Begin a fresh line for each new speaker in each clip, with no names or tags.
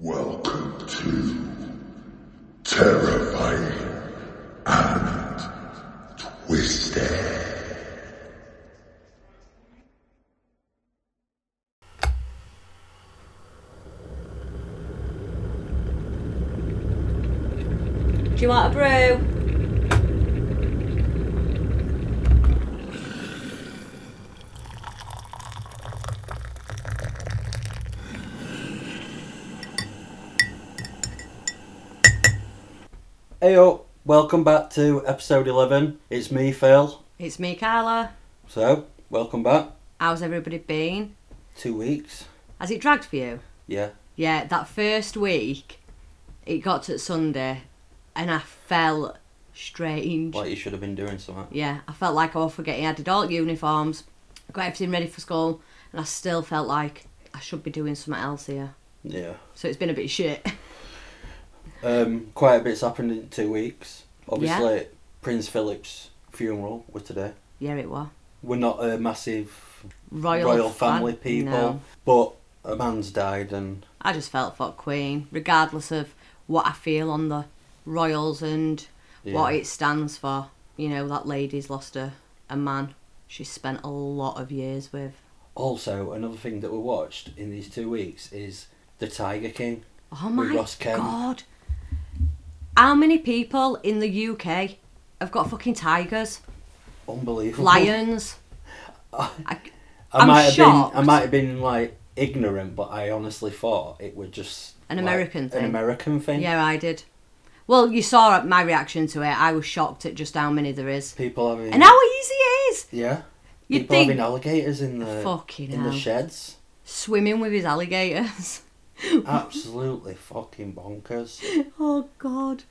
Welcome to Terrifying and Twisted.
Do you want a brew?
Heyo, welcome back to episode 11. It's me, Phil.
It's me, Carla.
So, welcome back.
How's everybody been?
Two weeks.
Has it dragged for you?
Yeah.
Yeah, that first week, it got to Sunday, and I felt strange.
Like you should have been doing something.
Yeah, I felt like oh, I was forgetting. I did all the uniforms, got everything ready for school, and I still felt like I should be doing something else here.
Yeah.
So it's been a bit shit.
Um, quite a bit's happened in two weeks. Obviously, Prince Philip's funeral was today.
yeah, it was.
We're not a massive
Royal,
royal,
fan-
family people,
No.
but a man's died and
I just felt for Queen, regardless of what I feel on the Royals and what it stands for. You know, that lady's lost a, a man she spent a lot of years with.
also another thing that we watched in these two weeks is The Tiger King.
Oh my
Ross Kemp.
god. How many people in the UK have got fucking tigers,
Unbelievable.
lions? I,
I
I'm
might have
shocked.
been I might have been like ignorant, but I honestly thought it was just
An
like,
American thing.
An American thing.
yeah, I did. Well, you saw my reaction to it. I was shocked at just how many there is.
People having
And how easy it is.
yeah.
You'd
People
think
having alligators in the
Fucking
in the
hell.
sheds.
swimming with his alligators.
Absolutely fucking bonkers.
Oh God.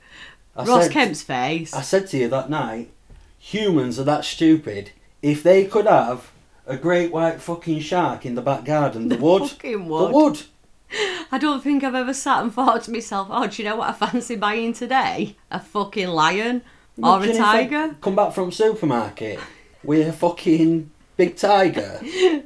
I
Ross
said,
Kemp's face.
I said to you that night, humans are that stupid. If they could have a great white fucking shark in the back garden, they would.
fucking
They
would.
would.
I don't think I've ever sat and thought to myself, oh, do you know what I fancy buying today? A fucking lion or
Imagine
a tiger?
Come back from supermarket with a fucking big tiger.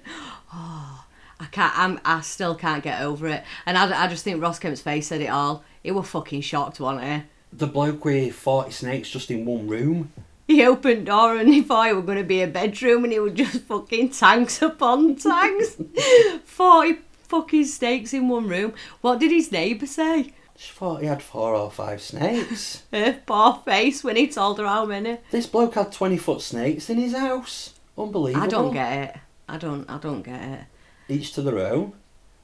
I can't. I'm, I still can't get over it. And I, I just think Ross Kemp's face said it all. He was fucking shocked, wasn't he?
The bloke with 40 snakes just in one room.
He opened door and he thought it was going to be a bedroom and it was just fucking tanks upon tanks. 40 fucking snakes in one room. What did his neighbour say?
She thought he had four or five snakes.
Her eh, poor face when he told her how many.
this bloke had 20 foot snakes in his house. Unbelievable.
I don't get it. I don't. I don't get it.
Each to their own.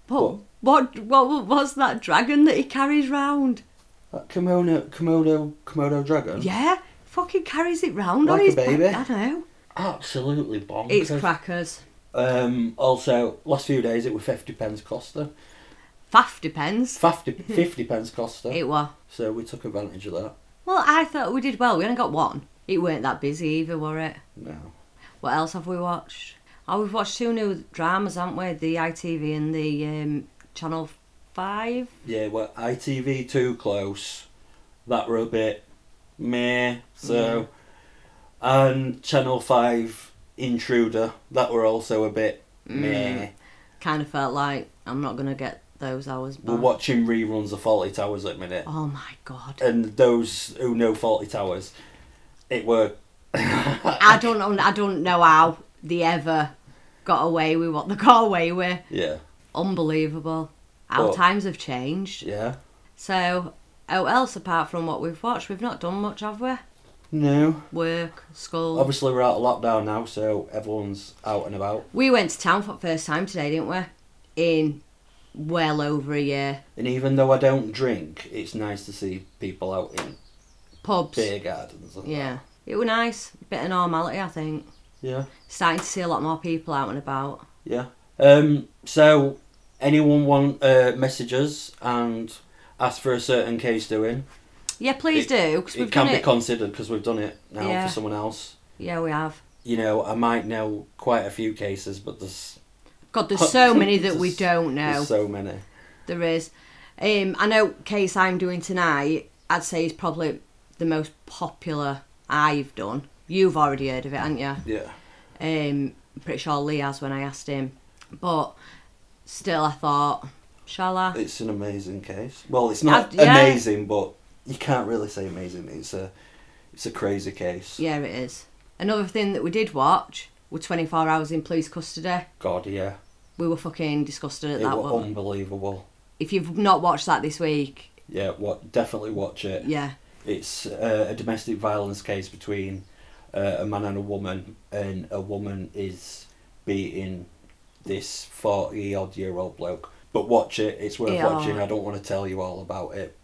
But what? What was that dragon that he carries round?
That Komodo, Komodo, Komodo dragon.
Yeah, fucking carries it round
Like
on
a
his
baby.
back. I know.
Absolutely bonkers.
It's crackers.
Um, also, last few days it was 50 pence Costa.
Fifty pence.
50, 50 pence Costa.
It was.
So we took advantage of that.
Well, I thought we did well. We only got one. It weren't that busy either, were it?
No.
What else have we watched? Oh, we've watched two new dramas, haven't we? The ITV and the um, Channel 5.
Yeah, well, ITV too close. That were a bit meh. So, and Channel Five Intruder. That were also a bit meh.
Kind of felt like I'm not going to get those hours back.
We're watching reruns of Fawlty Towers at the minute,
Oh my god.
and those who know Fawlty Towers, it were.
I don't know. I don't know how they ever got away with what they got away with.
Yeah,
Unbelievable. Our
Well-
times have changed.
yeah.
So, oh, else apart from what we've watched, we've not done much, have we?
No.
Work, school.
Obviously, we're out of lockdown now, so everyone's out and about.
We went to town for the first time today, didn't we? In well over a year.
And even though I don't drink, it's nice to see people out in
Pubs.
beer gardens. And
Yeah. It was nice. Bit of normality, I think.
Yeah.
Starting to see a lot more people out and about.
Yeah. Um. So, anyone want uh, messages and ask for a certain case doing?
Yeah, please
It-
do, because we've
it can
done
be
it.
considered because we've done it now
Yeah.
for someone else.
yeah, we have.
You know, I might know quite a few cases, but there's
God, there's so many that we don't know.
there's so many.
There is. Um, I know case I'm doing tonight. I'd say is probably the most popular I've done. You've already heard of it, haven't you?
Yeah.
Um, I'm pretty sure Lee has when I asked him. But still, I thought Shall I?
It's an amazing case. Well, it's not
I've- yeah.
amazing, but you can't really say amazing. It's a, it's a crazy case.
Yeah, it is. Another thing that we did watch were 24 hours in police custody.
God, yeah,
We were fucking disgusted at
it
that one.
unbelievable.
If you've not watched that this week,
Yeah, what? Definitely watch it.
yeah,
It's uh, a domestic violence case between uh, a man and a woman, and a woman is beating this forty odd year old bloke. But watch it; it's worth
Yeah.
watching. I don't want to tell you all about it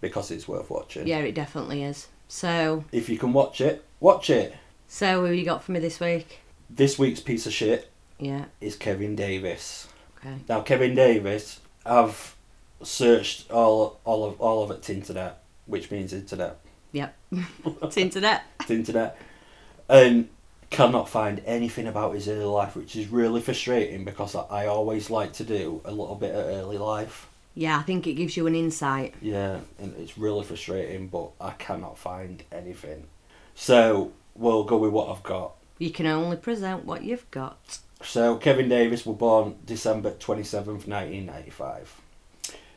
because it's worth watching.
yeah, it definitely is. So,
If you can watch it, watch it.
so who you got for me this week?
This week's piece of shit
Yeah,
is Kevin Davis.
okay.
Now, Kevin Davis, I've searched all all of all of its internet, which means internet.
Yep. it's internet.
It's internet, and cannot find anything about his early life, which is really frustrating because I, I always like to do a little bit of early life.
Yeah, I think it gives you an insight.
Yeah, and it's really frustrating, but I cannot find anything. So we'll go with what I've got.
You can only present what you've got.
So Kevin Davis was born December twenty seventh, nineteen ninety five.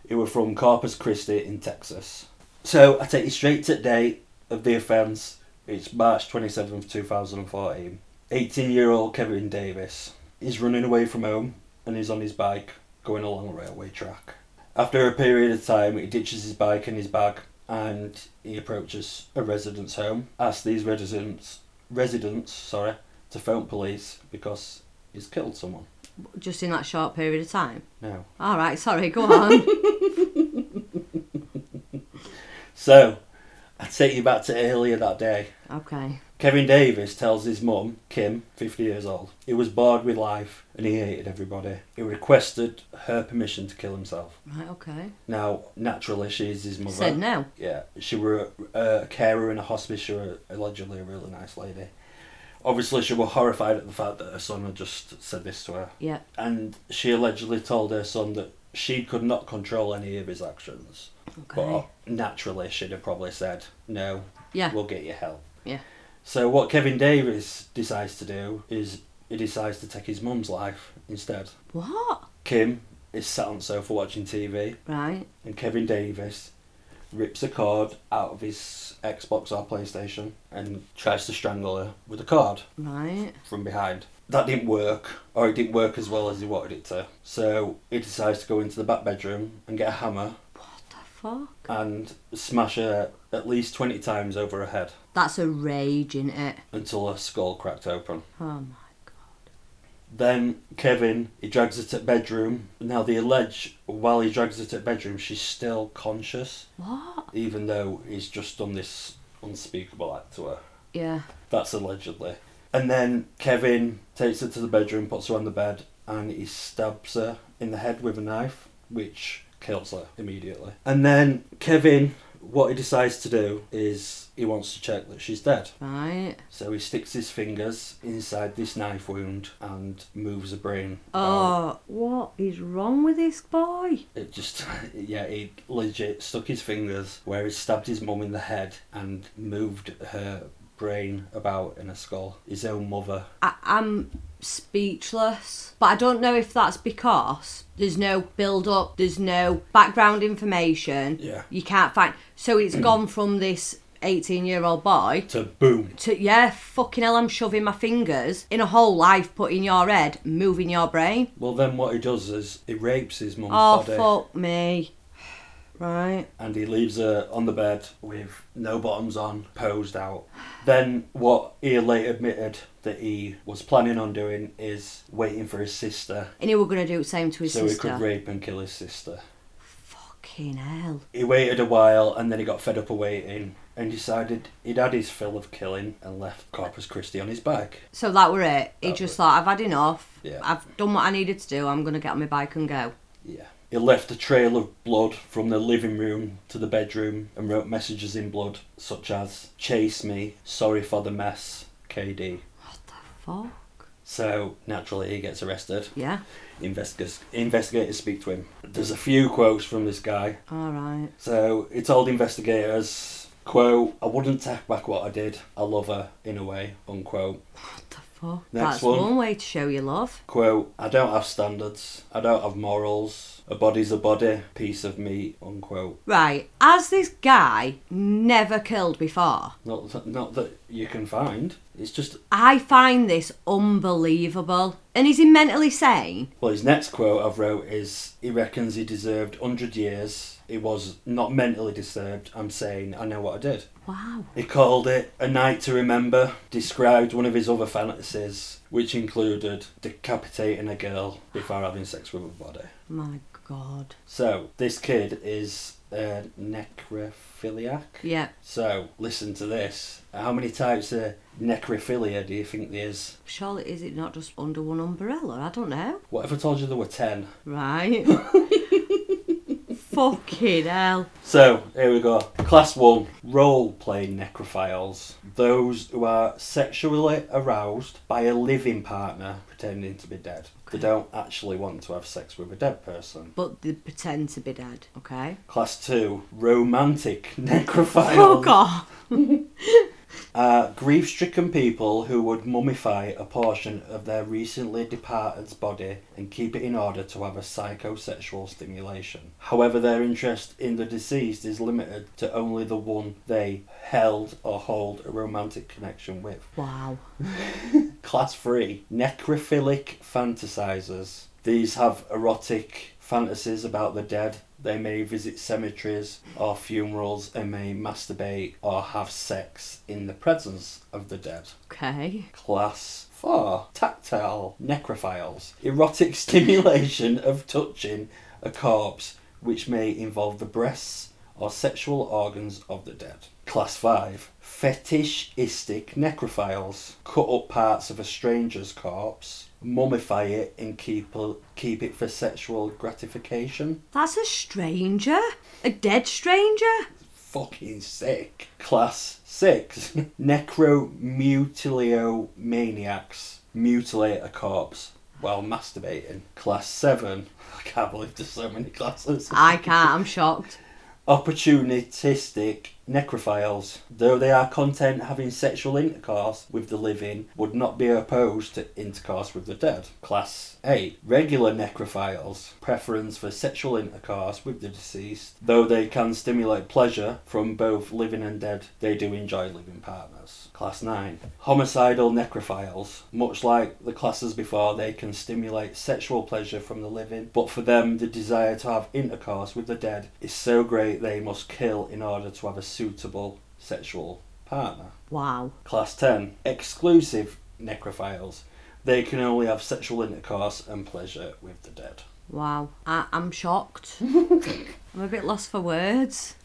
He was from Corpus Christi in Texas. So I take you straight to the date of the offence. It's March twenty seventh, two thousand and fourteen. Eighteen year old Kevin Davis is running away from home and is on his bike going along a railway track. After a period of time, he ditches his bike and his bag and he approaches a resident's home. Asks these residents residents, sorry, to phone police because he's killed someone.
Just in that short period of time.
No.
All right, sorry, go on.
So, I take you back to earlier that day.
okay.
Kevin Davis tells his mum, Kim, 50 years old, he was bored with life and he hated everybody. He requested her permission to kill himself.
Right, okay.
Now, naturally, she's his mother.
Said no.
Yeah, she were a, a carer in a hospice. She were allegedly a really nice lady. Obviously, she was horrified at the fact that her son had just said this to her.
Yeah.
And she allegedly told her son that she could not control any of his actions.
Okay.
But naturally, she'd have probably said, no,
Yeah.
we'll get you help.
Yeah.
So, what Kevin Davis decides to do is he decides to take his mum's life instead.
What?
Kim is sat on the sofa watching TV,
Right.
and Kevin Davis rips a cord out of his Xbox or PlayStation and tries to strangle her with a cord
Right.
from behind. That didn't work, or it didn't work as well as he wanted it to. So he decides to go into the back bedroom and get a hammer
fuck?
and smash her at least 20 times over her head
That's a rage, in it?
until her skull cracked open.
Oh my god.
Then Kevin, he drags her to the bedroom. Now they allege while he drags her to the bedroom, she's still conscious,
What?
even though he's just done this unspeakable act to her.
Yeah.
That's allegedly. And then Kevin takes her to the bedroom, puts her on the bed, and he stabs her in the head with a knife, which kills her immediately. And then Kevin, what he decides to do is he wants to check that she's dead.
Right.
So he sticks his fingers inside this knife wound and moves the brain. Uh, out.
Oh, what is wrong with this boy?
It just, yeah, he legit stuck his fingers where he stabbed his mum in the head and moved her brain about in a skull. His own mother.
I, I'm speechless. But I don't know if that's because there's no build up, there's no background information.
Yeah.
You can't find. So it's gone from this 18 year old boy
To boom.
to, yeah, fucking hell, I'm shoving my fingers in a hole I've put in your head, moving your brain.
Well, then what he does is he rapes his mum's
Oh,
body
fuck me. Right.
and he leaves her on the bed with no bottoms on, posed out. Then what he later admitted that he was planning on doing is waiting for his sister
And he were going to do the same to his sister.
so
sister.
he could rape and kill his sister.
Fucking hell.
He waited a while and then he got fed up of waiting and decided he'd had his fill of killing and left Corpus Christi on his bike.
So that were it. He
That
just
were-
thought, I've had enough.
Yeah.
I've done what I needed to do. I'm going to get on my bike and go.
Yeah. He left a trail of blood from the living room to the bedroom and wrote messages in blood such as Chase me, sorry for the mess, KD.
What the fuck?
So naturally he gets arrested.
Yeah.
Investigators investigators speak to him. There's a few quotes from this guy.
All right.
So he told investigators, quote, I wouldn't take back what I did. I love her in a way, unquote.
What the fuck?
Next
That's
one.
one way to show your love.
Quote, I don't have standards. I don't have morals. A body's a body, piece of meat, unquote.
Right, has this guy never killed before?
Not that, not that you can find. It's just
I find this unbelievable. And is he mentally sane?
well. His next quote I've wrote is he reckons he deserved hundred years. He was not mentally disturbed. I'm saying I know what I did.
Wow.
He called it a night to remember. Described one of his other fantasies, which included decapitating a girl before having sex with a body.
My God.
So this kid is a necrophiliac.
Yeah,
So listen to this. How many types of necrophilia do you think there is?
surely is it not just under one umbrella? I don't know.
What if I told you there were ten?
Right. Fucking hell.
So here we go. Class one: role playing necrophiles. Those who are sexually aroused by a living partner pretending to be dead. They don't actually want to have sex with a dead person.
But they pretend to be dead, okay?
Class two: romantic necrophiles.
Fuck off.
are grief-stricken people who would mummify a portion of their recently departed's body and keep it in order to have a psychosexual stimulation. However, their interest in the deceased is limited to only the one they held or hold a romantic connection with.
Wow.
Class 3 Necrophilic fantasizers. These have erotic fantasies about the dead. They may visit cemeteries or funerals and may masturbate or have sex in the presence of the dead.
Okay.
Class 4 Tactile necrophiles. Erotic stimulation of touching a corpse which may involve the breasts or sexual organs of the dead. Class 5 Fetishistic necrophiles. Cut up parts of a stranger's corpse, mummify it and keep, keep it for sexual gratification.
That's a stranger? A dead stranger?
fucking sick. Class 6. Necromutilomaniacs. Mutilate a corpse while masturbating. Class 7. I can't believe there's so many classes.
I can't, I'm shocked.
Opportunistic necrophiles, though they are content having sexual intercourse with the living, would not be opposed to intercourse with the dead. Class 8. Regular necrophiles, preference for sexual intercourse with the deceased, though they can stimulate pleasure from both living and dead, they do enjoy living partners. Class 9. Homicidal necrophiles, much like the classes before, they can stimulate sexual pleasure from the living, but for them, the desire to have intercourse with the dead is so great they must kill in order to have a suitable sexual partner.
Wow.
Class 10. Exclusive necrophiles. They can only have sexual intercourse and pleasure with the dead.
Wow. I, I'm shocked. I'm a bit lost for words.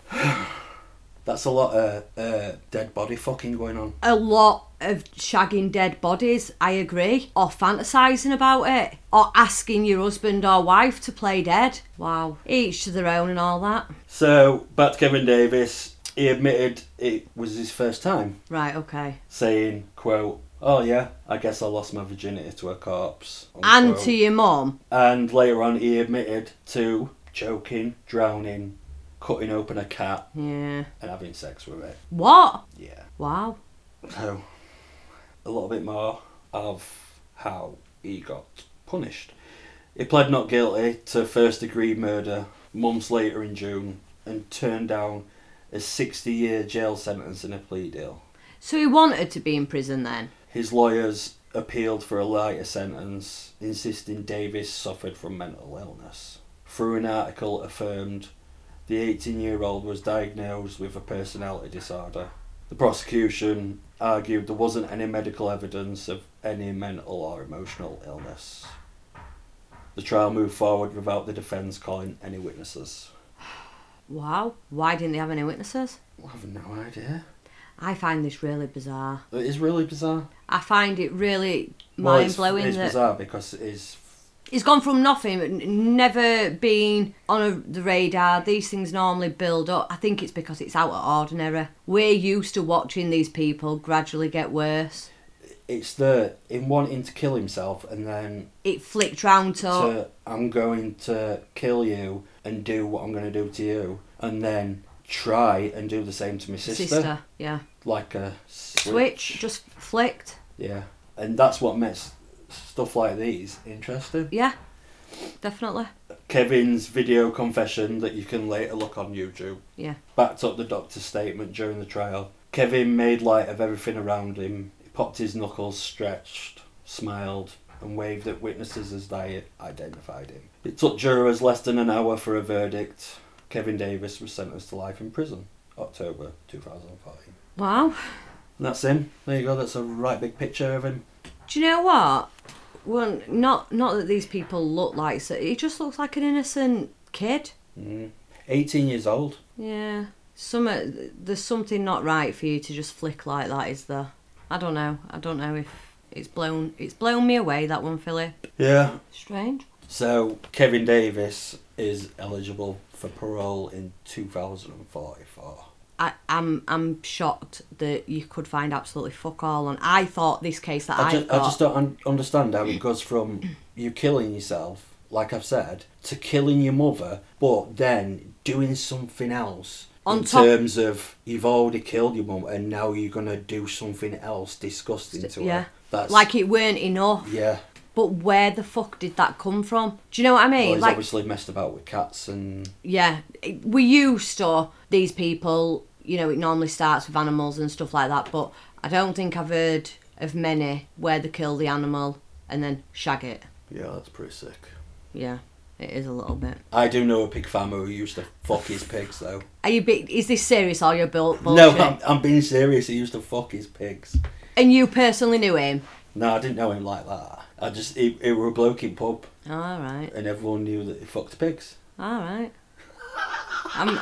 That's a lot of uh, dead body fucking going on.
A lot of shagging dead bodies, I agree. Or fantasising about it. Or asking your husband or wife to play dead. Wow. Each to their own and all that.
So, back to Kevin Davis. He admitted it was his first time,
Right, okay.
saying, quote, Oh yeah, I guess I lost my virginity to a corpse.
And
unquote.
to your mom.
And later on, he admitted to choking, drowning, cutting open a cat,
Yeah.
and having sex with it.
What?
Yeah.
Wow.
So, a little bit more of how he got punished. He pled not guilty to first degree murder months later in June and turned down a 60 year jail sentence in a plea deal.
So he wanted to be in prison then?
His lawyers appealed for a lighter sentence, insisting Davis suffered from mental illness. Through an article affirmed the 18 year old was diagnosed with a personality disorder. The prosecution argued there wasn't any medical evidence of any mental or emotional illness. The trial moved forward without the defence calling any witnesses.
Wow. Why didn't they have any witnesses?
I have no idea.
I find this really bizarre.
It is really bizarre.
I find it really
Well,
mind blowing.
It's
that
bizarre because it is
he's gone from nothing, never been on a, the radar. These things normally build up. I think it's because it's out of ordinary. We're used to watching these people gradually get worse.
it's the in wanting to kill himself and then
It flicked round to,
to I'm going to kill you and do what I'm going to do to you and then try and do the same to my sister,
sister. Yeah.
like a switch.
Switch just flicked.
yeah and that's what makes stuff like these interesting
Yeah. Definitely.
Kevin's video confession that you can later look on YouTube
Yeah.
backed up the doctor's statement during the trial. Kevin made light of everything around him. He popped his knuckles, stretched, smiled, and waved at witnesses as they identified him. It took jurors less than an hour for a verdict. Kevin Davis was sentenced to life in prison, October 2014.
Wow.
And that's him. There you go. That's a right big picture of him.
Do you know what? Well, not not that these people look like. So he just looks like an innocent kid.
Mm. 18 years old.
Yeah. Some there's something not right for you to just flick like that, is there? I don't know. I don't know if it's blown it's blown me away that one, Philip.
Yeah.
Strange.
So Kevin Davis is eligible for parole in 2044.
I, I'm I'm shocked that you could find absolutely fuck all on. I thought this case that
I
I,
just, I just don't un- understand how it goes from you killing yourself, like I've said, to killing your mother, but then doing something else.
On
in
top-
terms of you've already killed your mum and now you're gonna do something else disgusting to
yeah.
her. That's
like it weren't enough.
yeah.
But where the fuck did that come from? Do you know what I mean?
Well, he's
like
obviously messed about with cats and
yeah, we used to these people. You know, it normally starts with animals and stuff like that. But I don't think I've heard of many where they kill the animal and then shag it.
yeah, that's pretty sick.
Yeah, it is a little bit.
I do know a pig farmer who used to fuck his pigs though.
Are you? Be- is this serious or you're bull-
No. I'm, I'm being serious. He used to fuck his pigs.
And you personally knew him?
No, I didn't know him like that. I just it, he were a bloke in pub,
All right.
and everyone knew that he fucked pigs.
All right. Um,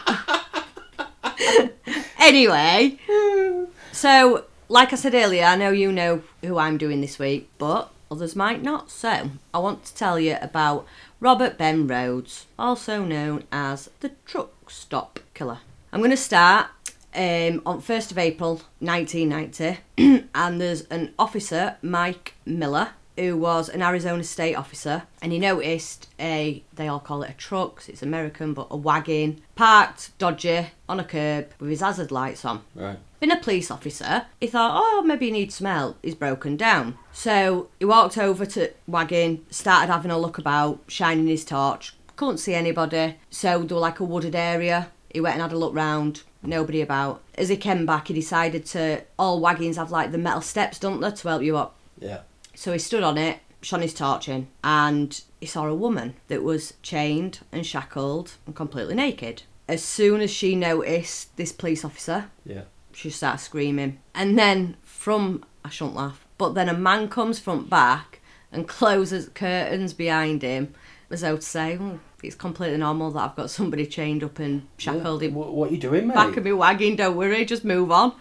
anyway, so like I said earlier, I know you know who I'm doing this week, but others might not. So I want to tell you about Robert Ben Rhodes, also known as the Truck Stop Killer. I'm going to start um, on 1st of April 1990, and there's an officer, Mike Miller, who was an Arizona state officer, and he noticed a, they all call it a truck, 'cause it's American, but a wagon, parked dodgy on a curb with his hazard lights on.
Right.
Being a police officer, he thought, oh, maybe he needs some help. He's broken down. So he walked over to Wagon, started having a look about, shining his torch. Couldn't see anybody. So there was like a wooded area. He went and had a look round. Nobody about. As he came back, he decided to. All wagons have like the metal steps, don't they, to help you up.
Yeah.
So he stood on it, shone his torch in, and he saw a woman that was chained and shackled and completely naked. As soon as she noticed this police officer,
Yeah.
she started screaming. And then from I shouldn't laugh, but then a man comes front back and closes curtains behind him as though to say, "Hmm, it's completely normal that I've got somebody chained up and shackled in
What, what are you doing, mate?
back of me wagging, don't worry, just move on.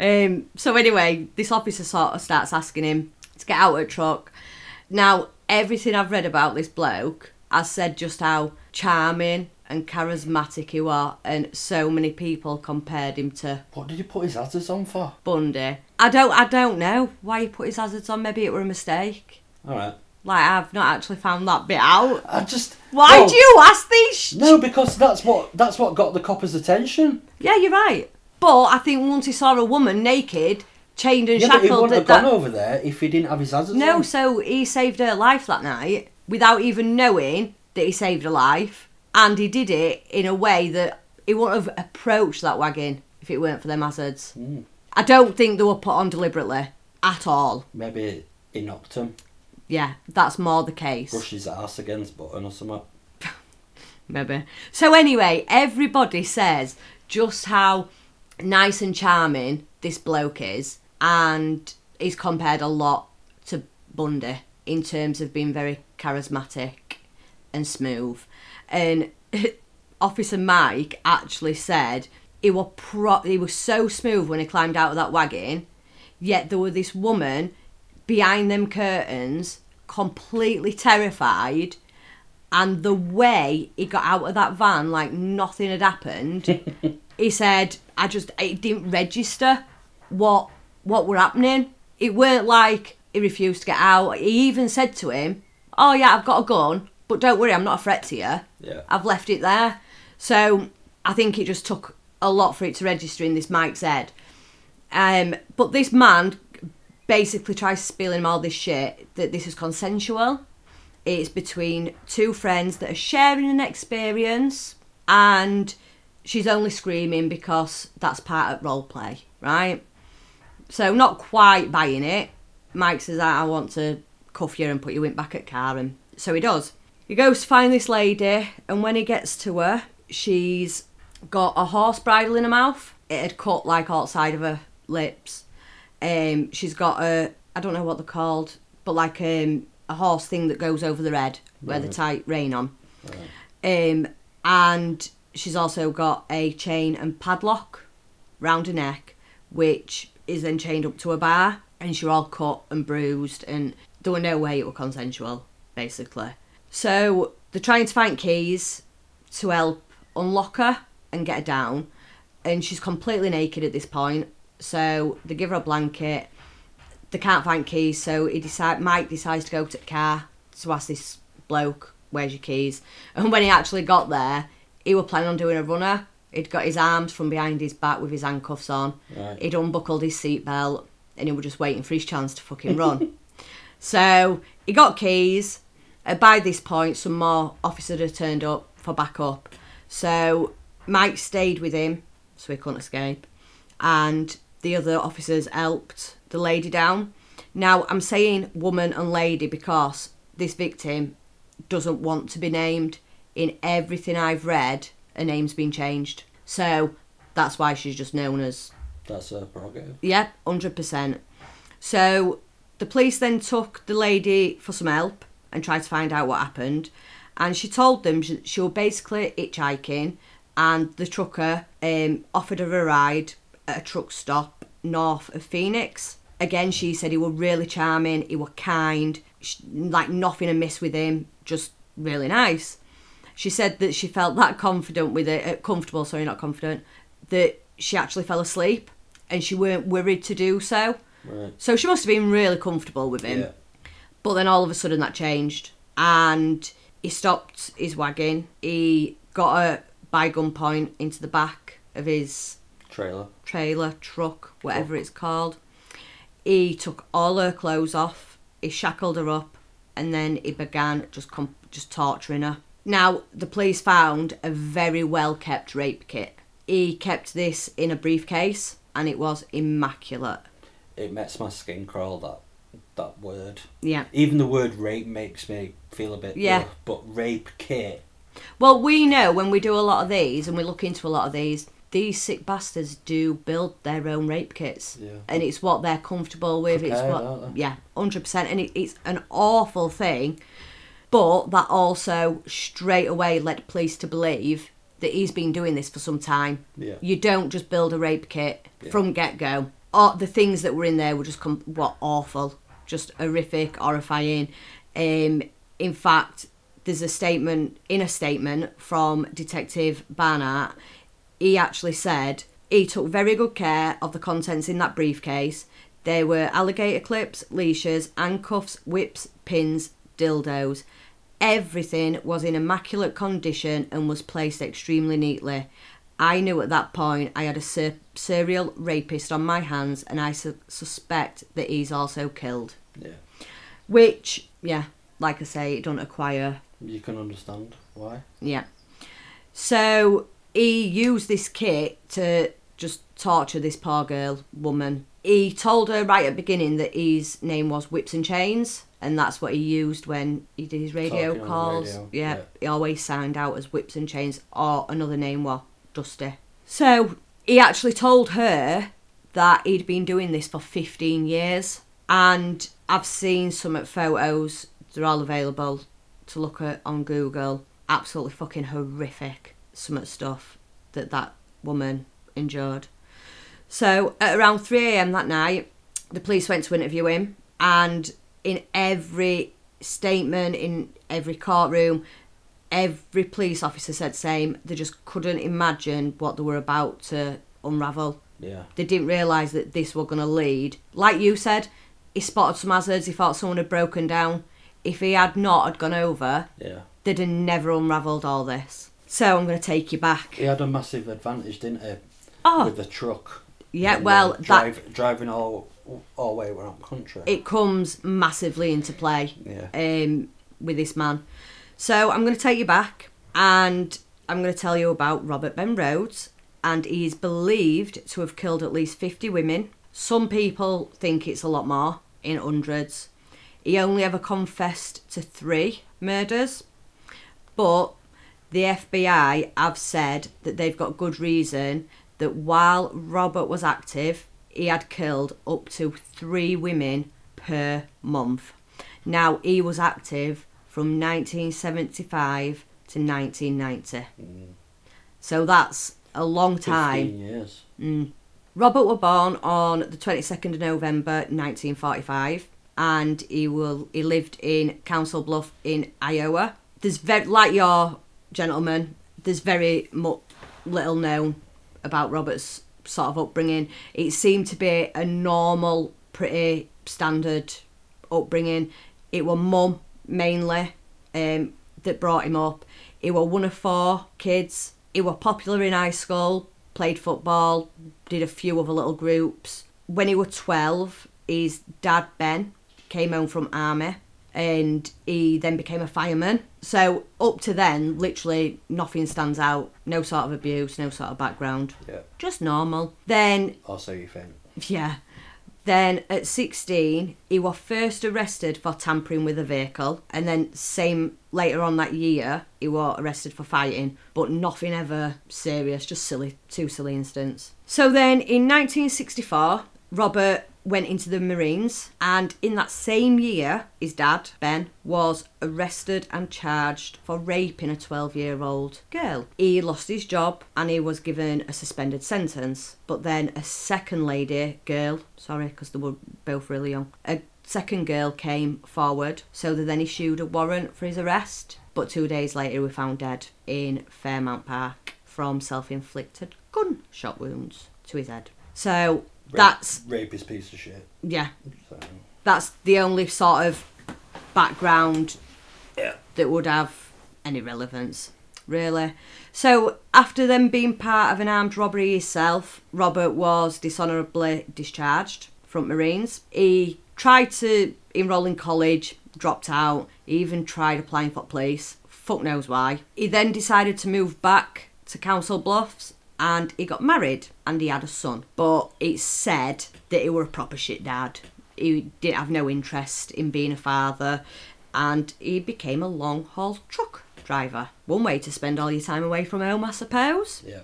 Um, so anyway, this officer sort of starts asking him to get out of the truck. Now, everything I've read about this bloke has said just how charming and charismatic he was, and so many people compared him to
What did he put his hazards on for?
Bundy. I don't, I don't know why he put his hazards on. Maybe it were a mistake.
All right.
Like I've not actually found that bit out.
I just.
Why
no,
do you ask these? sh-
No, because that's what that's what got the copper's attention.
Yeah, you're right. But I think once he saw a woman naked, chained and
Yeah, but he wouldn't have
that,
gone over there if he didn't have his hazards
no,
on.
so he saved her life that night without even knowing that he saved her life, and he did it in a way that he wouldn't have approached that wagon if it weren't for them hazards.
Mm.
I don't think they were put on deliberately at all.
Maybe he knocked him,
Yeah, that's more the case.
Brush his ass against button or something.
maybe. So anyway, everybody says just how nice and charming this bloke is, and he's compared a lot to Bundy in terms of being very charismatic and smooth. And Officer Mike actually said he was pro- he was so smooth when he climbed out of that wagon, yet there was this woman behind them curtains, completely terrified and the way he got out of that van like nothing had happened he said i just it didn't register what what were happening. It weren't like he refused to get out. He even said to him oh yeah i've got a gun but don't worry i'm not a threat to you.
Yeah.
i've left it there. So i think it just took a lot for it to register in this mike's head. Um, but this man basically tries spilling him all this shit that this is consensual. It's between two friends that are sharing an experience, and she's only screaming because that's part of role play, right? So not quite buying it. Mike says, "I want to cuff you and put you in back at car," and so he does. He goes to find this lady, and when he gets to her, she's got a horse bridle in her mouth. It had cut like outside of her lips. Um, she's got a I don't know what they're called, but like um, a horse thing that goes over the head where they tie rein on. Um, and she's also got a chain and padlock round her neck, which is then chained up to a bar, and she's all cut and bruised, and there were no way it were consensual, basically. So they're trying to find keys to help unlock her and get her down, and she's completely naked at this point. So they give her a blanket. They can't find keys, so he decide Mike decides to go to the car to ask this bloke, "Where's your keys?" And when he actually got there, he were planning on doing a runner. He'd got his arms from behind his back with his handcuffs on.
Right.
He'd unbuckled his seatbelt, and he was just waiting for his chance to fucking run. so he got keys. Uh, by this point, some more officers had turned up for backup. So Mike stayed with him, so he couldn't escape, and the other officers helped the lady down. Now I'm saying woman and lady because this victim doesn't want to be named. In everything I've read, her name's been changed. So that's why she's just known as
That's a prerogative.
yeah, hundred percent. So the police then took the lady for some help and tried to find out what happened. And she told them she, she was basically hitchhiking, and the trucker um, offered her a ride at a truck stop north of Phoenix. Again, she said he was really charming, he was kind, sh- like nothing amiss with him, just really nice. She said that she felt that confident with it, uh, comfortable, sorry, not confident, that she actually fell asleep and she weren't worried to do so.
Right.
So she must have been really comfortable with him.
Yeah.
But then all of a sudden that changed and he stopped his wagon. He got her by gunpoint into the back of his
Trailer.
trailer, truck, whatever it's called. He took all her clothes off, he shackled her up, and then he began just com- just torturing her. Now, the police found a very well kept rape kit. He kept this in a briefcase and it was immaculate.
It makes my skin crawl. That that word.
Yeah.
Even the word rape makes me feel a bit.
Yeah.
but rape kit.
Well, we know when we do a lot of these and we look into a lot of these, these sick bastards do build their own rape kits.
Yeah.
And it's what they're comfortable with. it's what, yeah, 100%. And it, it's an awful thing. But that also straight away led police to believe that he's been doing this for some time.
Yeah.
You don't just build a rape kit
Yeah.
from get go. Or the things that were in there were just com- what awful, just horrific, horrifying. Um, in fact, there's a statement in a statement from Detective Barnard. He actually said he took very good care of the contents in that briefcase. There were alligator clips, leashes, handcuffs, whips, pins, dildos. Everything was in immaculate condition and was placed extremely neatly. I knew at that point I had a ser- serial rapist on my hands, and I su- suspect that he's also killed.
Yeah.
Which, yeah, like I say, it don't acquire
You can understand why.
yeah. So he used this kit to just torture this poor girl woman. He told her right at the beginning that his name was Whips and Chains, and that's what he used when he did his radio
Talking
calls.
radio,
Yeah,
yeah.
he always signed out as Whips and Chains, or another name was Dusty. So he actually told her that he'd been doing this for 15 years, and I've seen some of photos. They're all available to look at on Google. Absolutely fucking horrific some of the stuff that that woman endured. So at around 3 a.m. that night, the police went to interview him, and in every statement, in every courtroom, every police officer said the same. They just couldn't imagine what they were about to unravel.
Yeah.
They didn't realise that this was going to lead. Like you said, he spotted some hazards. He thought someone had broken down. If he had not had gone over,
Yeah.
they'd have never unravelled all this. So I'm going to take you back.
He had a massive advantage, didn't he?
Oh.
With the truck.
Yeah, well,
uh,
that
driving all all way around country.
it comes massively into play.
yeah.
Um, with this man. So I'm going to take you back and I'm going to tell you about Robert Ben Rhodes. And he is believed to have killed at least 50 women. Some people think it's a lot more, in hundreds. He only ever confessed to three murders, but the FBI have said that they've got good reason that while Robert was active, he had killed up to three women per month. Now, he was active from 1975 to 1990. So that's a long time.
15 years. Mm.
Robert was born on the 22nd of November 1945 and he will he lived in Council Bluff in Iowa. There's very like your gentleman, there's very much little known about Robert's sort of upbringing. It seemed to be a normal, pretty standard upbringing. It was mum mainly um, that brought him up. He was one of four kids. He was popular in high school, played football, did a few other little groups. When he was 12, his dad, Ben, came home from army and he then became a fireman. So up to then, literally nothing stands out. No sort of abuse, no sort of background.
Yeah.
Just normal. Then
Also, you think.
yeah. Then at 16, he was first arrested for tampering with a vehicle, and then same later on that year, he was arrested for fighting, but nothing ever serious, just silly, two silly incidents. So then in 1964, Robert went into the Marines, and in that same year, his dad, Ben, was arrested and charged for raping a 12 year old girl. He lost his job and he was given a suspended sentence, but then a second lady, girl, sorry, because they were both really young, a second girl came forward, so they then issued a warrant for his arrest, but two days later, he was found dead in Fairmount Park from self inflicted gunshot wounds to his head. So that's,
Rapist piece of shit.
yeah,
So,
that's the only sort of background
yeah.
that would have any relevance, really. So, after them being part of an armed robbery himself, Robert was dishonourably discharged from Marines. He tried to enrol in college, dropped out, he even tried applying for police, fuck knows why. He then decided to move back to Council Bluffs and he got married and he had a son. But it's said that he were a proper shit dad. He didn't have no interest in being a father and he became a long haul truck driver. One way to spend all your time away from home, I suppose.
Yeah.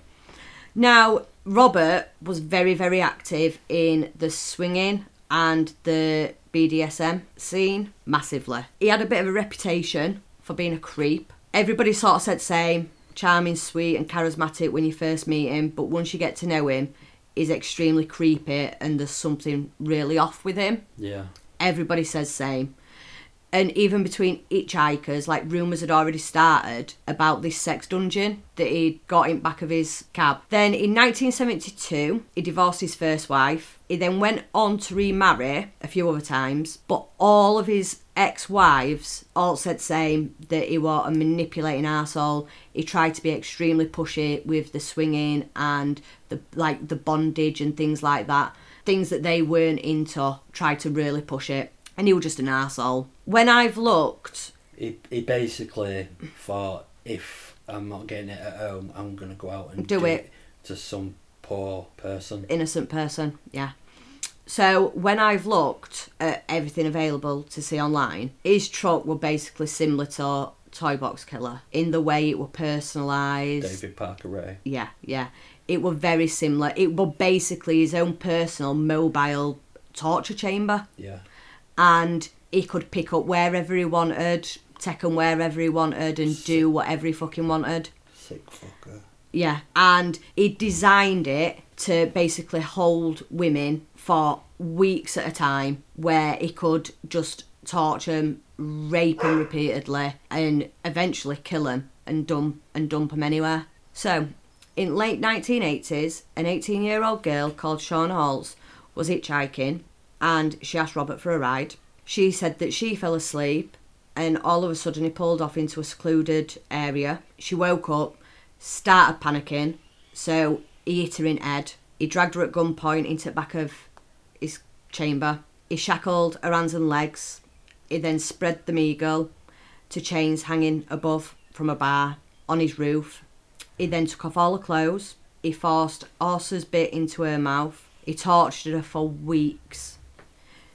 Now, Robert was very, very active in the swinging and the BDSM scene massively. He had a bit of a reputation for being a creep. Everybody sort of said same, charming, sweet, and charismatic when you first meet him, but once you get to know him, he's extremely creepy and there's something really off with him.
Yeah.
Everybody says same. And even between hitchhikers, like rumours had already started about this sex dungeon that he'd got in back of his cab. Then in 1972, he divorced his first wife. He then went on to remarry a few other times, but all of his ex-wives all said same that he was a manipulating asshole. He tried to be extremely pushy with the swinging and the like the bondage and things like that. Things that they weren't into, tried to really push it and he was just an asshole. When I've looked,
He, he basically thought if I'm not getting it at home, I'm going to go out and
Do it.
to some poor person.
innocent person, yeah. So when I've looked at everything available to see online, his truck were basically similar to Toy Box Killer in the way it were personalised.
David Parker Ray.
Yeah, yeah. It were very similar. It were basically his own personal mobile torture chamber.
Yeah.
and he could pick up wherever he wanted, take him wherever he wanted, and do whatever he fucking wanted.
Sick fucker.
Yeah, and he designed it to basically hold women for weeks at a time, where he could just torture him, rape him repeatedly, and eventually kill him and dump and dump them anywhere. So, in late 1980s, an 18-year-old girl called Shauna Halls was hitchhiking, and she asked Robert for a ride. She said that she fell asleep, and all of a sudden he pulled off into a secluded area. She woke up, started panicking, so he hit her in head. He dragged her at gunpoint into the back of his chamber. He shackled her hands and legs. He then spread the meagle, to chains hanging above from a bar on his roof. He then took off all her clothes. He forced horse's bit into her mouth. He tortured her for weeks.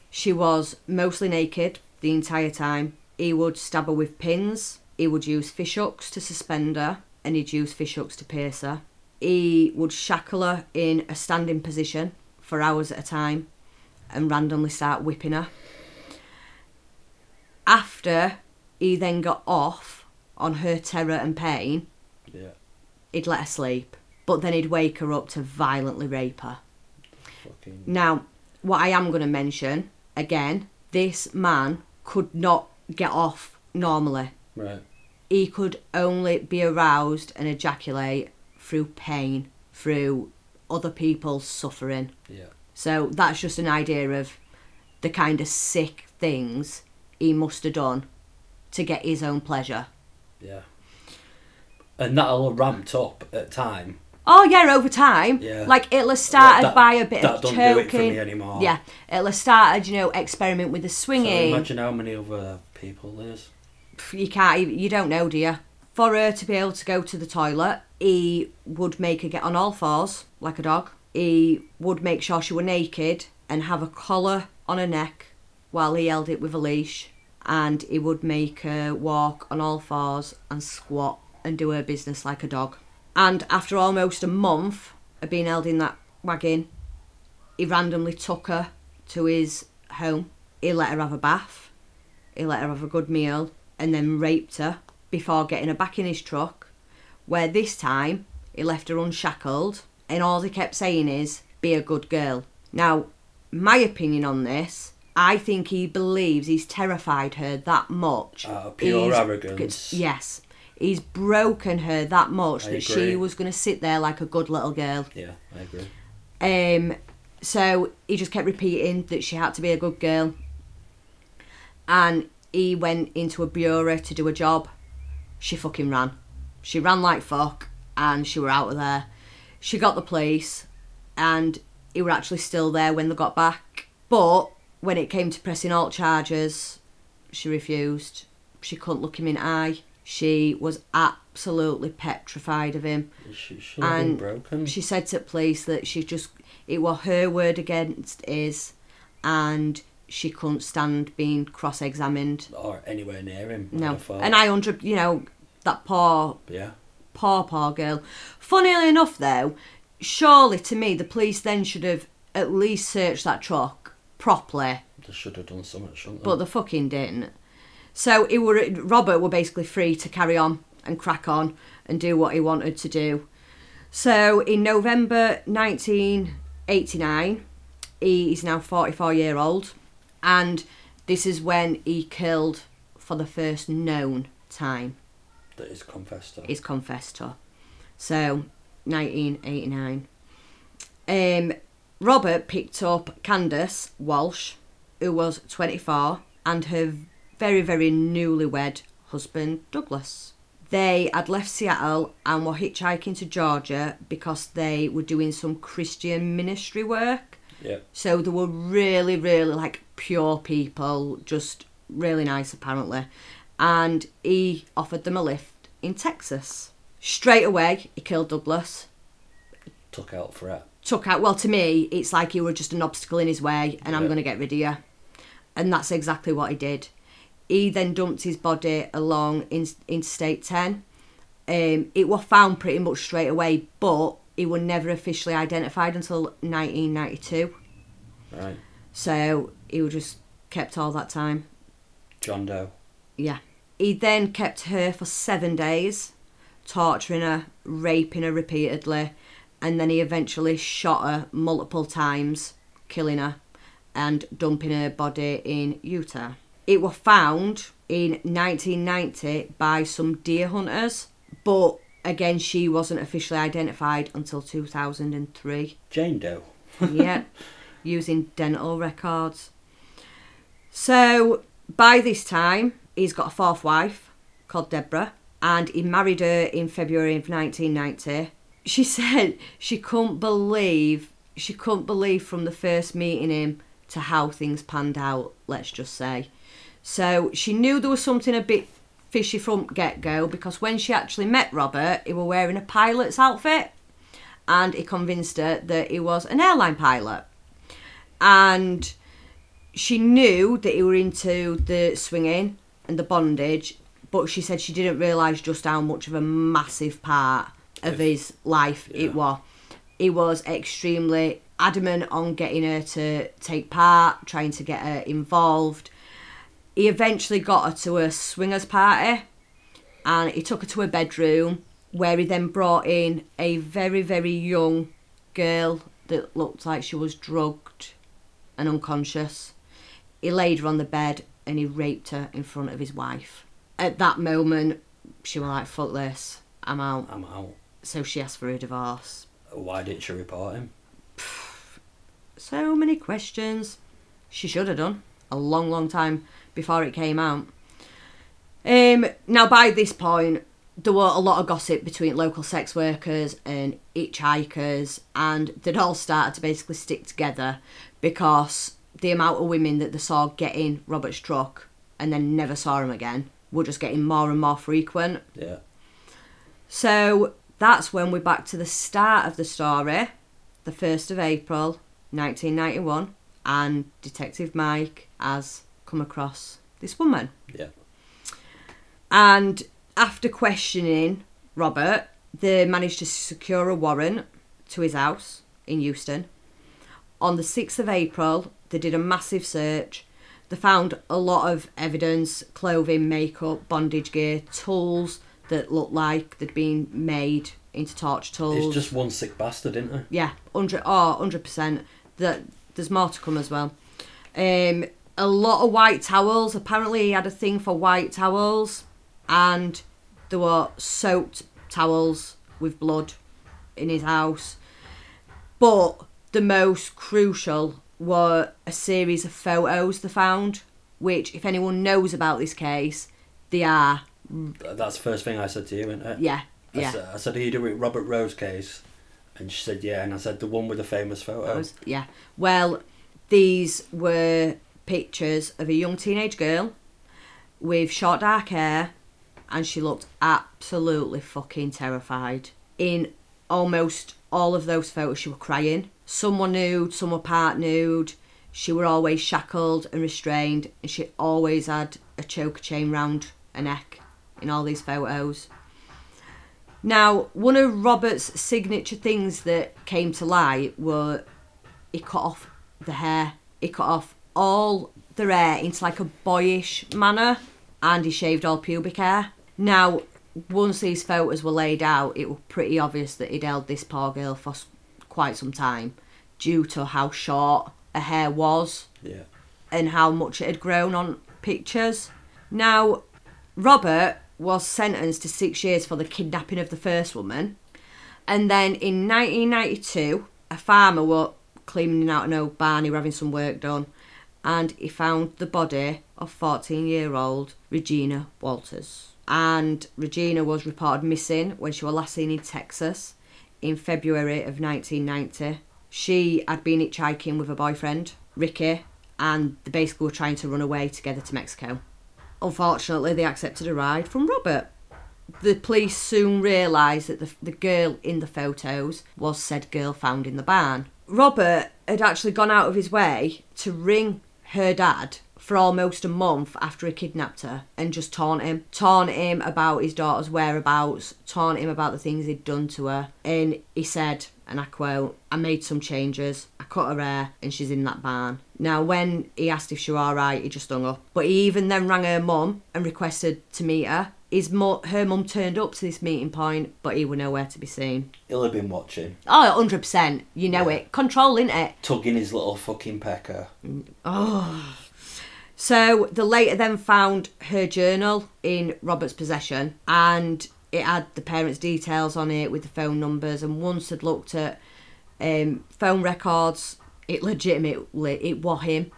She was mostly naked the entire time. He would stab her with pins. He would use fish hooks to suspend her, and he'd use fish hooks to pierce her. He would shackle her in a standing position for hours at a time and randomly start whipping her. After he then got off on her terror and pain,
Yeah.
he'd let her sleep, but then he'd wake her up to violently rape her.
Fucking.
Now, what I am going to mention again, this man could not get off normally.
Right.
He could only be aroused and ejaculate through pain, through other people's suffering.
Yeah.
So that's just an idea of the kind of sick things he must have done to get his own pleasure.
Yeah. And that'll have ramped up at time.
Oh yeah, over time.
Yeah.
Like it'll have started
That-
by a bit
that
of
don't
choking.
do it for me anymore.
Yeah, it'll have started, you know, experiment with the
So
swinging.
imagine how many other people there's.
you can't you don't know, do you? For her to be able to go to the toilet, he would make her get on all fours like a dog. He would make sure she were naked and have a collar on her neck while he held it with a leash. And he would make her walk on all fours and squat and do her business like a dog. And after almost a month of being held in that wagon, he randomly took her to his home. He let her have a bath. He let her have a good meal and then raped her before getting her back in his truck, where this time he left her unshackled and all he kept saying is, be a good girl. Now, my opinion on this, I think he believes he's terrified her that much.
Out of pure
He's-
arrogance.
Yes. He's broken her that much
I
that she was going to sit there like a good little girl.
Yeah, I agree.
Um, so he just kept repeating that she had to be a good girl. And he went into a bureau to do a job. She fucking ran. She ran like fuck and she were out of there. She got the police and he were actually still there when they got back. But when it came to pressing all charges, she refused. She couldn't look him in the eye. She was absolutely petrified of him
She should have been
and
broken.
she said to the police that she just it was her word against his and she couldn't stand being cross-examined
or anywhere near him.
no and i under you know that poor
Yeah.
Poor poor girl funnily enough though surely to me the police then should have at least searched that truck properly
They should have done something, shouldn't they?
but they fucking didn't. So it were Robert were basically free to carry on and crack on and do what he wanted to do. So in November 1989, he is now 44 year old, and this is when he killed for the first known time.
That is confessed to.
Is confessed to. So 1989. Um, Robert picked up Candace Walsh, who was 24, and her very, very newlywed husband, Douglas. They had left Seattle and were hitchhiking to Georgia because they were doing some Christian ministry work.
Yeah.
So they were really, really like pure people, just really nice apparently. And he offered them a lift in Texas. Straight away, he killed Douglas.
Took out for it.
Took out, well, to me, it's like you were just an obstacle in his way and I'm
Yeah.
going to get rid of you. And that's exactly what he did. He then dumped his body along in, Interstate 10. Um, it was found pretty much straight away, but he was never officially identified until 1992.
Right.
So he was just kept all that time.
John Doe.
Yeah. He then kept her for seven days, torturing her, raping her repeatedly, and then he eventually shot her multiple times, killing her, and dumping her body in Utah. It was found in 1990 by some deer hunters, but again, she wasn't officially identified until 2003
Jane Doe.
yeah, using dental records. So by this time, he's got a fourth wife called Deborah, and he married her in February of 1990. She said she couldn't believe she couldn't believe from the first meeting him to how things panned out. Let's just say. So she knew there was something a bit fishy from get go because when she actually met Robert, he was wearing a pilot's outfit and he convinced her that he was an airline pilot. And she knew that he were into the swinging and the bondage, but she said she didn't realise just how much of a massive part of his life it was. He was extremely adamant on getting her to take part, trying to get her involved. He eventually got her to a swingers party and he took her to a bedroom where he then brought in a very, very young girl that looked like she was drugged and unconscious. He laid her on the bed and he raped her in front of his wife. At that moment, she was like, fuck this, I'm out.
I'm out.
So she asked for a divorce.
Why didn't she report him?
So many questions. She should have done a long, long time before it came out. Um, now, by this point, there were a lot of gossip between local sex workers and hitchhikers, and they'd all started to basically stick together because the amount of women that they saw getting Robert's truck and then never saw him again were just getting more and more frequent.
Yeah.
So that's when we're back to the start of the story, the 1st of April 1991, and Detective Mike has come across this woman.
Yeah.
And after questioning Robert, they managed to secure a warrant to his house in Houston. On the 6th of April, they did a massive search. They found a lot of evidence clothing, makeup, bondage gear, tools that looked like they'd been made into torture tools.
He's just one sick bastard, isn't he?
Yeah, hundred oh, hundred percent. That there's more to come as well. Um, a lot of white towels. Apparently, he had a thing for white towels, and there were soaked towels with blood in his house. But the most crucial were a series of photos they found, which, if anyone knows about this case, they are
That's the first thing I said to you, isn't it?
yeah,
I,
yeah.
said, I said, are you doing Robert Rhoades case? And she said, yeah. And I said, the one with the famous photo.
photos. Yeah. Well, these were pictures of a young teenage girl with short dark hair, and she looked absolutely fucking terrified. In almost all of those photos, she was crying. Some were nude, some were part nude. She were always shackled and restrained, and she always had a choker chain round her neck in all these photos. Now, one of Robert's signature things that came to light were he cut off the hair. He cut off all the hair into like a boyish manner and he shaved all pubic hair. Now, once these photos were laid out, it was pretty obvious that he'd held this poor girl for quite some time due to how short her hair was
Yeah.
and how much it had grown on pictures. Now, Robert was sentenced to six years for the kidnapping of the first woman, and then in 1992, a farmer was cleaning out an old barn, he were having some work done, and he found the body of 14 year old Regina Walters. And Regina was reported missing when she was last seen in Texas in February of 1990. She had been hitchhiking with her boyfriend, Ricky, and they basically were trying to run away together to Mexico. Unfortunately, they accepted a ride from Robert. The police soon realised that the, the girl in the photos was said girl found in the barn. Robert had actually gone out of his way to ring her dad for almost a month after he kidnapped her and just taunt him. Taunt him about his daughter's whereabouts, taunt him about the things he'd done to her. And he said, and I quote, I made some changes, I cut her hair, and she's in that barn. Now, when he asked if she was alright, he just hung up. But he even then rang her mum and requested to meet her. His mu- her mum turned up to this meeting point, but he was nowhere to be seen.
He'll have been watching,
Oh, 100%. You know it. Controlling it.
tugging his little fucking pecker. Mm, oh.
So the later then found her journal in Robert's possession and it had the parents' details on it with the phone numbers and once they'd looked at um, phone records, it legitimately it was him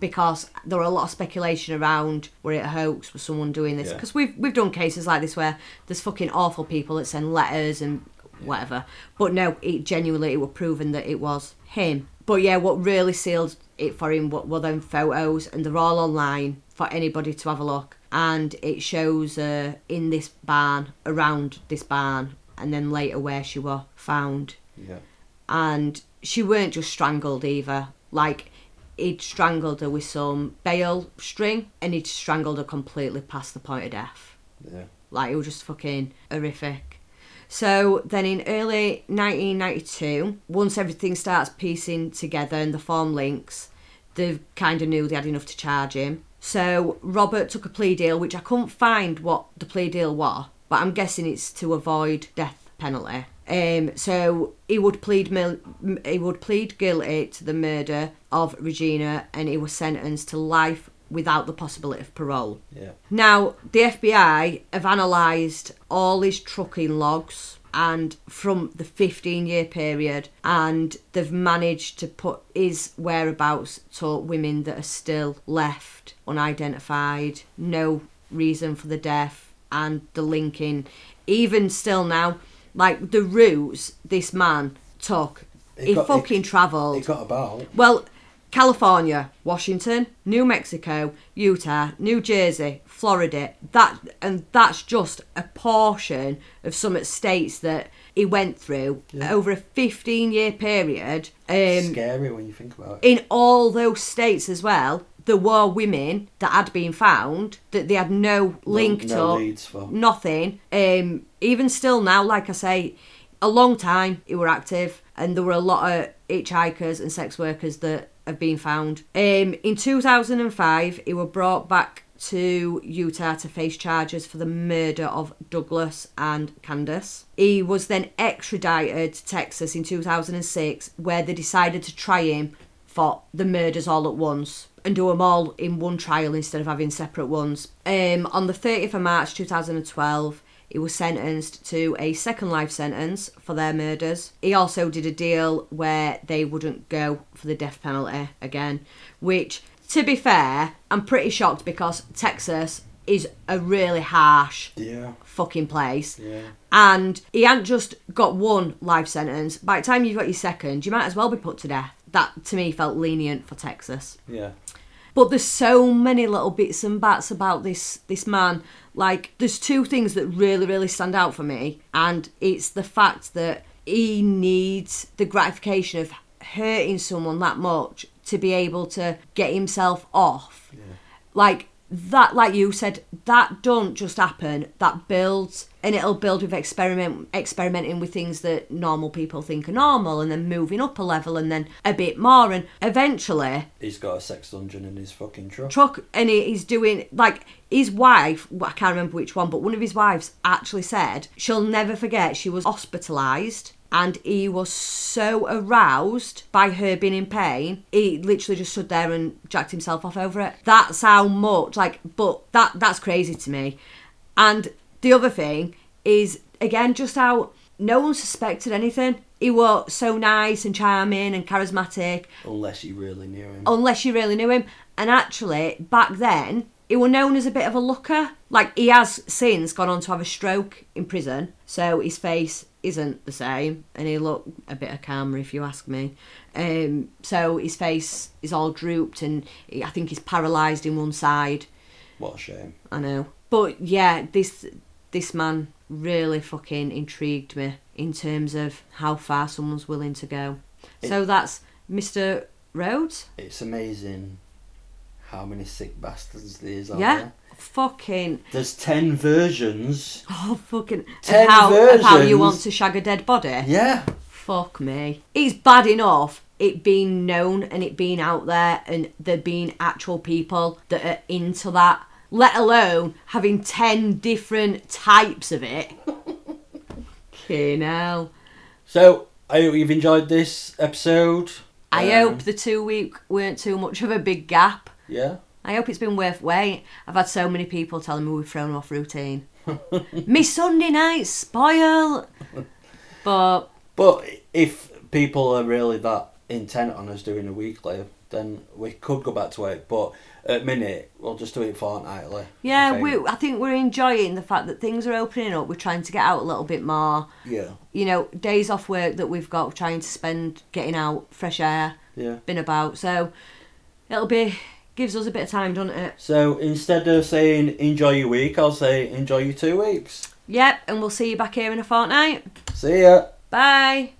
because there were a lot of speculation around were it a hoax, was someone doing this?
Yeah.
Because we've we've done cases like this where there's fucking awful people that send letters and whatever. But no, it genuinely it was proven that it was him. but yeah, what really sealed it for him were, were them photos, and they're all online for anybody to have a look. And it shows her in this barn, around this barn, and then later where she were found.
Yeah.
And she weren't just strangled either. Like he'd strangled her with some bale string, and he'd strangled her completely past the point of death.
Yeah.
Like it was just fucking horrific. So then in early 1992, once everything starts piecing together and the form links, they kind of knew they had enough to charge him. So Robert took a plea deal, which I couldn't find what the plea deal was, but I'm guessing it's to avoid death penalty. Um, so he would plead mil- he would plead guilty to the murder of Regina, and he was sentenced to life without the possibility of parole.
Yeah.
Now, the FBI have analysed all his trucking logs and from the 15 year period, and they've managed to put his whereabouts to women that are still left unidentified, no reason for the death, and the linking. Even still now, like the routes this man took,
He
he,
got- he-
fucking travelled.
It got about.
Well, California, Washington, New Mexico, Utah, New Jersey, Florida. That and that's just a portion of some states that he went through
Yeah.
over a 15 year period. Um,
Scary when you think about it.
in all those states as well, there were women that had been found that they had no link
no
to,
leads for.
nothing. Um, even still now, like I say, a long time he were active, and there were a lot of hitchhikers and sex workers that have been found. Um, in 2005, he was brought back to Utah to face charges for the murder of Douglas and Candace. He was then extradited to Texas in 2006, where they decided to try him for the murders all at once and do them all in one trial instead of having separate ones. Um, on the 30th of March 2012, he was sentenced to a second life sentence for their murders. He also did a deal where they wouldn't go for the death penalty again, which, to be fair, I'm pretty shocked because Texas is a really harsh
Yeah.
fucking place.
Yeah.
And he hadn't just got one life sentence. By the time you've got your second, you might as well be put to death. That to me felt lenient for Texas.
Yeah.
But there's so many little bits and bats about this this man. Like there's two things that really really stand out for me, and it's the fact that he needs the gratification of hurting someone that much to be able to get himself off. Like that, like you said, that don't just happen. That builds, and it'll build with experiment, experimenting with things that normal people think are normal, and then moving up a level, and then a bit more, and eventually
He's got a sex dungeon in his fucking truck.
truck and he, he's doing like his wife i can't remember which one but one of his wives actually said she'll never forget she was hospitalized and he was so aroused by her being in pain he literally just stood there and jacked himself off over it that's how much like but that that's crazy to me and the other thing is again just how no one suspected anything he was so nice and charming and charismatic
Unless you really knew him.
unless you really knew him. And actually, back then, he was known as a bit of a looker. Like he has since gone on to have a stroke in prison, so his face isn't the same, and he looked a bit of calmer, if you ask me. Um, so his face is all drooped, and he, I think he's paralysed in one side.
What a shame.
I know, but yeah, this this man really fucking intrigued me in terms of how far someone's willing to go. So that's Mr. Rhoades.
It's amazing how many sick bastards is out
Yeah.
there.
Fucking
There's ten versions.
oh fucking
Ten
of how, of how you want to shag a dead body.
Yeah.
Fuck me. It's bad enough it being known and it being out there and there being actual people that are into that. Let alone having ten different types of it. Fucking hell.
So I hope you've enjoyed this episode.
I
Um,
hope the two week weren't too much of a big gap.
Yeah.
I hope it's been worth wait. I've had so many people telling me we've thrown off routine. me Sunday night spoil. But
But if people are really that intent on us doing a weekly, then we could go back to it. But at minute, we'll just do it fortnightly. I
Yeah,
think.
we. I think we're enjoying the fact that things are opening up. We're trying to get out a little bit more.
Yeah,
You know, days off work that we've got, trying to spend getting out, fresh air,
yeah.
been about. So it'll be gives us a bit of time, doesn't it?
So instead of saying enjoy your week, I'll say enjoy your two weeks.
Yep, and we'll see you back here in a fortnight.
See ya.
Bye.